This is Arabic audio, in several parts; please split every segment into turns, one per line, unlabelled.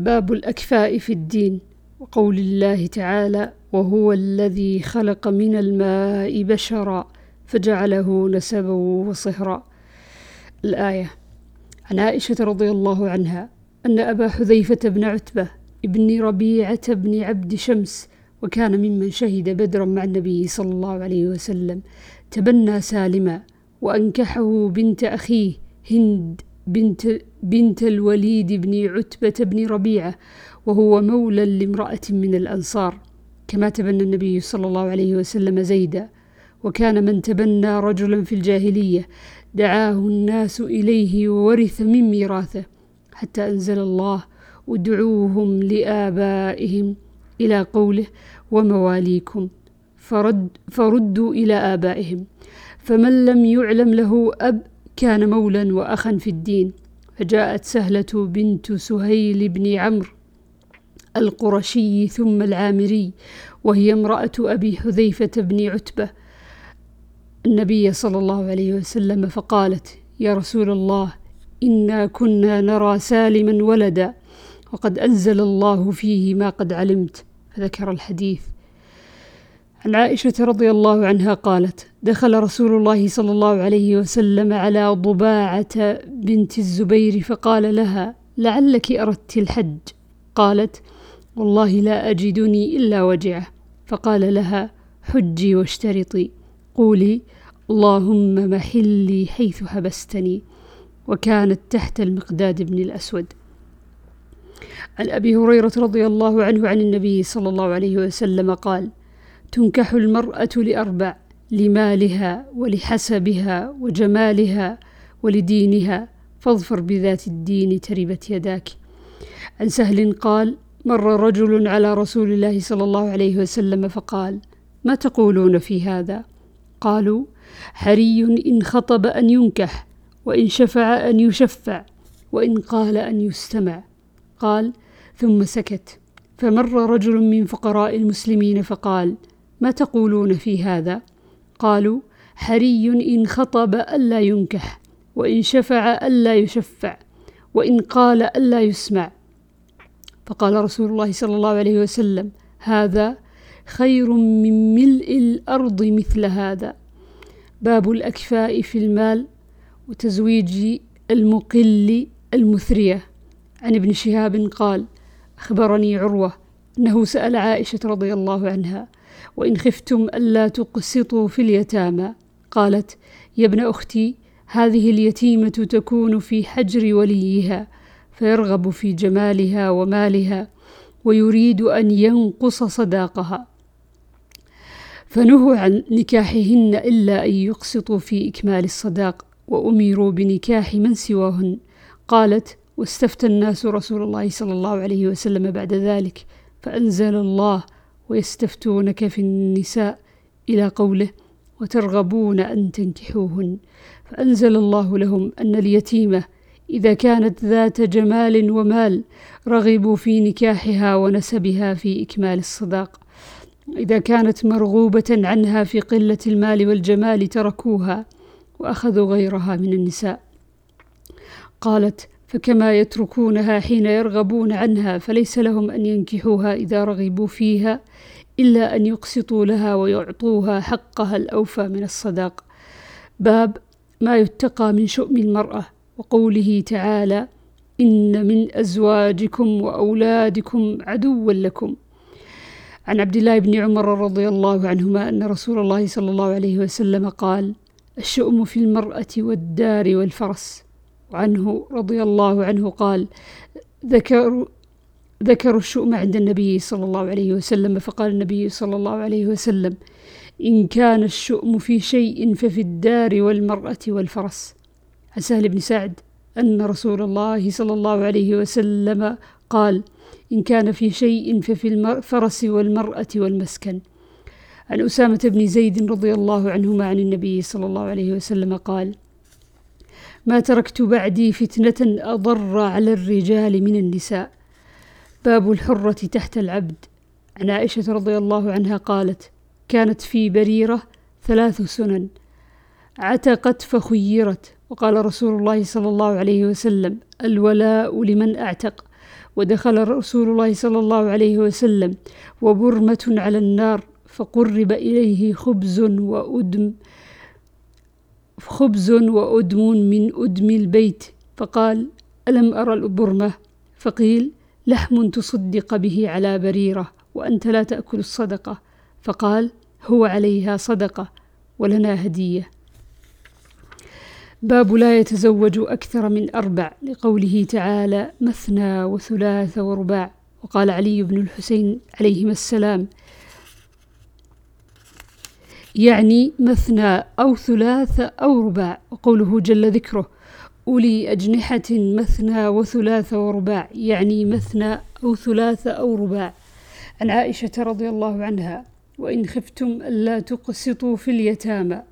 باب الأكفاء في الدين وقول الله تعالى وهو الذي خلق من الماء بشرا فجعله نسبا وصهرا الآية عن عائشة رضي الله عنها أن أبا حذيفة بن عتبة ابن ربيعة بن عبد شمس وكان ممن شهد بدرا مع النبي صلى الله عليه وسلم تبنى سالما وأنكحه بنت أخيه هند بنت, بنت الوليد بن عتبة بن ربيعة وهو مولى لامرأة من الأنصار كما تبنى النبي صلى الله عليه وسلم زيدا. وكان من تبنى رجلا في الجاهلية دعاه الناس إليه وورث من ميراثه حتى أنزل الله ادعوهم لآبائهم إلى قوله ومواليكم فرد فردوا إلى آبائهم فمن لم يعلم له أب كان مولا وأخا في الدين فجاءت سهلة بنت سهيل بن عمرو القرشي ثم العامري وهي امرأة أبي حذيفة بن عتبة. النبي صلى الله عليه وسلم فقالت يا رسول الله إنا كنا نرى سالما ولدا وقد أنزل الله فيه ما قد علمت. فذكر الحديث. عن عائشة رضي الله عنها قالت: دخل رسول الله صلى الله عليه وسلم على ضباعة بنت الزبير فقال لها: لعلك أردت الحج. قالت: والله لا أجدني إلا وجعه. فقال لها: حجي واشترطي. قولي: اللهم محلي حيث حبستني. وكانت تحت المقداد بن الأسود. عن أبي هريرة رضي الله عنه عن النبي صلى الله عليه وسلم قال: تنكح المرأة لأربع لمالها ولحسبها وجمالها ولدينها فاظفر بذات الدين تربت يداك. عن سهل قال مر رجل على رسول الله صلى الله عليه وسلم فقال ما تقولون في هذا؟ قالوا حري إن خطب أن ينكح وإن شفع أن يشفع وإن قال أن يستمع. قال ثم سكت. فمر رجل من فقراء المسلمين فقال ما تقولون في هذا؟ قالوا حري إن خطب ألا ينكح وإن شفع ألا يشفع وإن قال ألا يسمع. فقال رسول الله صلى الله عليه وسلم هذا خير من ملء الأرض مثل هذا. باب الأكفاء في المال وتزويج المقل المثرية. عن ابن شهاب قال أخبرني عروة أنه سأل عائشة رضي الله عنها وإن خفتم ألا تقسطوا في اليتامى. قالت يا ابن أختي هذه اليتيمة تكون في حجر وليها فيرغب في جمالها ومالها ويريد أن ينقص صداقها. فنهوا عن نكاحهن إلا أن يقسطوا في إكمال الصداق وأمروا بنكاح من سواهن. قالت واستفتى الناس رسول الله صلى الله عليه وسلم بعد ذلك فأنزل الله ويستفتونك في النساء إلى قوله وترغبون أن تنكحوهن. فأنزل الله لهم أن اليتيمة إذا كانت ذات جمال ومال رغبوا في نكاحها ونسبها في إكمال الصداق. إذا كانت مرغوبة عنها في قلة المال والجمال تركوها وأخذوا غيرها من النساء. قالت فكما يتركونها حين يرغبون عنها فليس لهم أن ينكحوها إذا رغبوا فيها إلا أن يقسطوا لها ويعطوها حقها الأوفى من الصداق. باب ما يتقى من شؤم المرأة. وقوله تعالى إن من أزواجكم وأولادكم عدوا لكم. عن عبد الله بن عمر رضي الله عنهما أن رسول الله صلى الله عليه وسلم قال الشؤم في المرأة والدار والفرس. وعنه رضي الله عنه قال ذكروا ذكروا الشؤم عند النبي صلى الله عليه وسلم. فقال النبي صلى الله عليه وسلم إن كان الشؤم في شيء ففي الدار والمرأة والفرس. عن سهل بن سعد أن رسول الله صلى الله عليه وسلم قال إن كان في شيء ففي الفرس والمرأة والمسكن. عن أسامة بن زيد رضي الله عنهما عن النبي صلى الله عليه وسلم قال ما تركت بعدي فتنة أضر على الرجال من النساء. باب الحرة تحت العبد. عن عائشة رضي الله عنها قالت كانت في بريرة ثلاث سنن. عتقت فخيرت. وقال رسول الله صلى الله عليه وسلم الولاء لمن أعتق. ودخل رسول الله صلى الله عليه وسلم وبرمة على النار. فقرب إليه خبز وأدم. خبز وأدم من أدم البيت. فقال ألم أرى البرمة فقيل لحم تصدق به على بريرة وأنت لا تأكل الصدقة. فقال هو عليها صدقة ولنا هدية. باب لا يتزوج أكثر من أربع لقوله تعالى مثنى وثلاث ورباع. وقال علي بن الحسين عليهما السلام يعني مثنى أو ثلاث أو رباع وقوله جل ذكره أولي أجنحة مثنى وثلاث ورباع يعني مثنى أو ثلاث أو رباع. عن عائشة رضي الله عنها وإن خفتم ألا تقسطوا في اليتامى.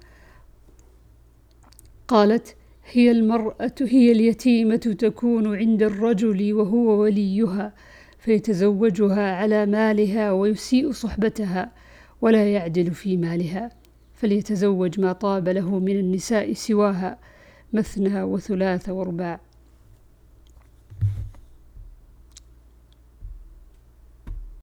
قالت هي المرأة هي اليتيمة تكون عند الرجل وهو وليها فيتزوجها على مالها ويسيء صحبتها. ولا يعدل في مالها فليتزوج ما طاب له من النساء سواها مثنى وثلاث ورباع.